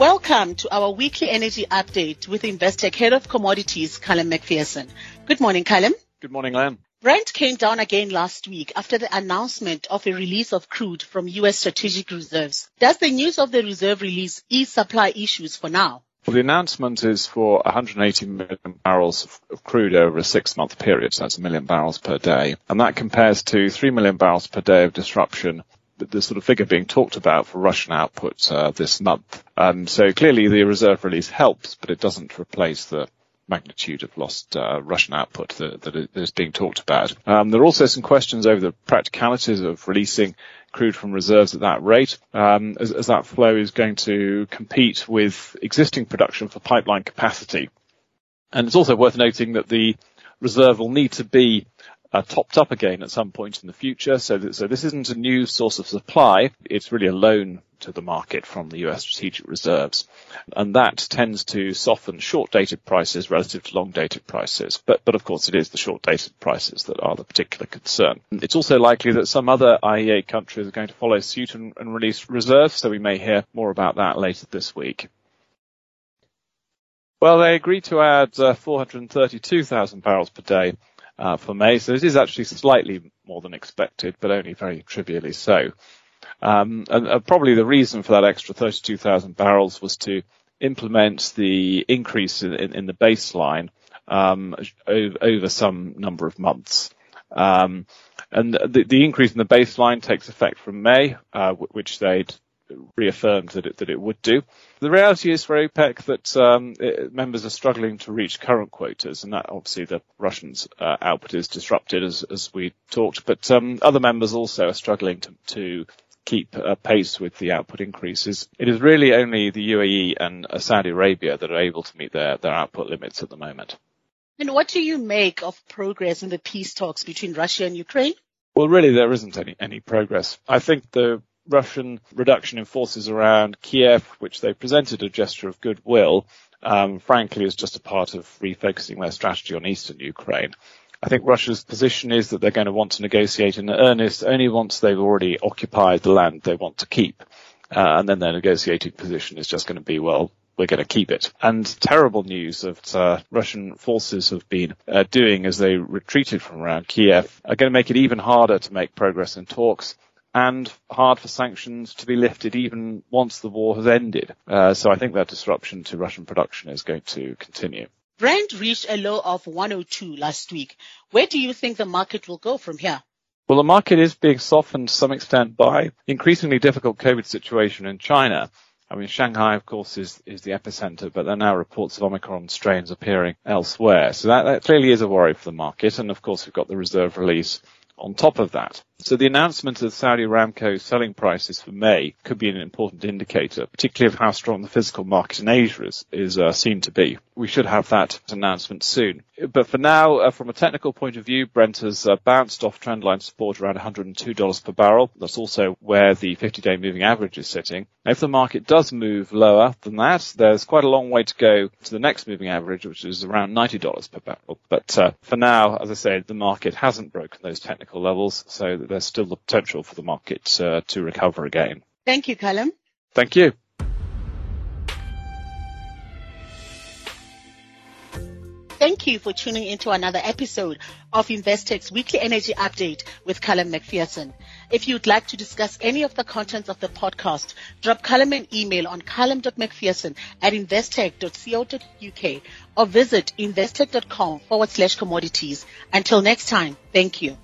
Welcome to our weekly energy update with Investec Head of Commodities, Callum McPherson. Good morning, Callum. Good morning, Len. Brent came down again last week after the announcement of a release of crude from U.S. strategic reserves. Does the news of the reserve release ease supply issues for now? Well, the announcement is for 180 million barrels of crude over a six-month period, so that's a million barrels per day. And that compares to 3 million barrels per day of disruption the sort of figure being talked about for Russian output uh, this month. Um, so clearly the reserve release helps, but it doesn't replace the magnitude of lost uh, Russian output that, that is being talked about. Um, there are also some questions over the practicalities of releasing crude from reserves at that rate, um, as, as that flow is going to compete with existing production for pipeline capacity. And it's also worth noting that the reserve will need to be uh, topped up again at some point in the future. So, that, so this isn't a new source of supply. It's really a loan to the market from the US strategic reserves. And that tends to soften short dated prices relative to long dated prices. But, but of course it is the short dated prices that are the particular concern. It's also likely that some other IEA countries are going to follow suit and, and release reserves. So we may hear more about that later this week. Well, they agreed to add uh, 432,000 barrels per day uh, for May. So it is actually slightly more than expected, but only very trivially so. Um, and uh, probably the reason for that extra 32,000 barrels was to implement the increase in, in, in the baseline um, over, over, some number of months. Um, and the, the, increase in the baseline takes effect from May, uh, which they'd reaffirmed that it, that it would do. The reality is for OPEC that um, it, members are struggling to reach current quotas, and that obviously the Russians' uh, output is disrupted as, as we talked, but um, other members also are struggling to, to keep uh, pace with the output increases. It is really only the UAE and uh, Saudi Arabia that are able to meet their, their output limits at the moment. And what do you make of progress in the peace talks between Russia and Ukraine? Well, really, there isn't any, any progress. I think the Russian reduction in forces around Kiev, which they presented a gesture of goodwill, um, frankly is just a part of refocusing their strategy on eastern Ukraine. I think Russia's position is that they're going to want to negotiate in earnest only once they've already occupied the land they want to keep. Uh, and then their negotiating position is just going to be, well, we're going to keep it. And terrible news that uh, Russian forces have been uh, doing as they retreated from around Kiev are going to make it even harder to make progress in talks and hard for sanctions to be lifted even once the war has ended. Uh, so I think that disruption to Russian production is going to continue. Brent reached a low of 102 last week. Where do you think the market will go from here? Well, the market is being softened to some extent by increasingly difficult COVID situation in China. I mean, Shanghai, of course, is, is the epicenter, but there are now reports of Omicron strains appearing elsewhere. So that, that clearly is a worry for the market. And of course, we've got the reserve release on top of that. So the announcement of Saudi Aramco selling prices for May could be an important indicator, particularly of how strong the physical market in Asia is, is uh, seen to be. We should have that announcement soon. But for now, uh, from a technical point of view, Brent has uh, bounced off trendline support around $102 per barrel. That's also where the 50-day moving average is sitting. If the market does move lower than that, there's quite a long way to go to the next moving average, which is around $90 per barrel. But uh, for now, as I said, the market hasn't broken those technical levels, so there's still the potential for the market uh, to recover again. Thank you, Callum. Thank you. Thank you for tuning into another episode of Investec's weekly energy update with Callum McPherson. If you'd like to discuss any of the contents of the podcast, drop Callum an email on callum.mcpherson at investec.co.uk or visit investec.com forward slash commodities. Until next time, thank you.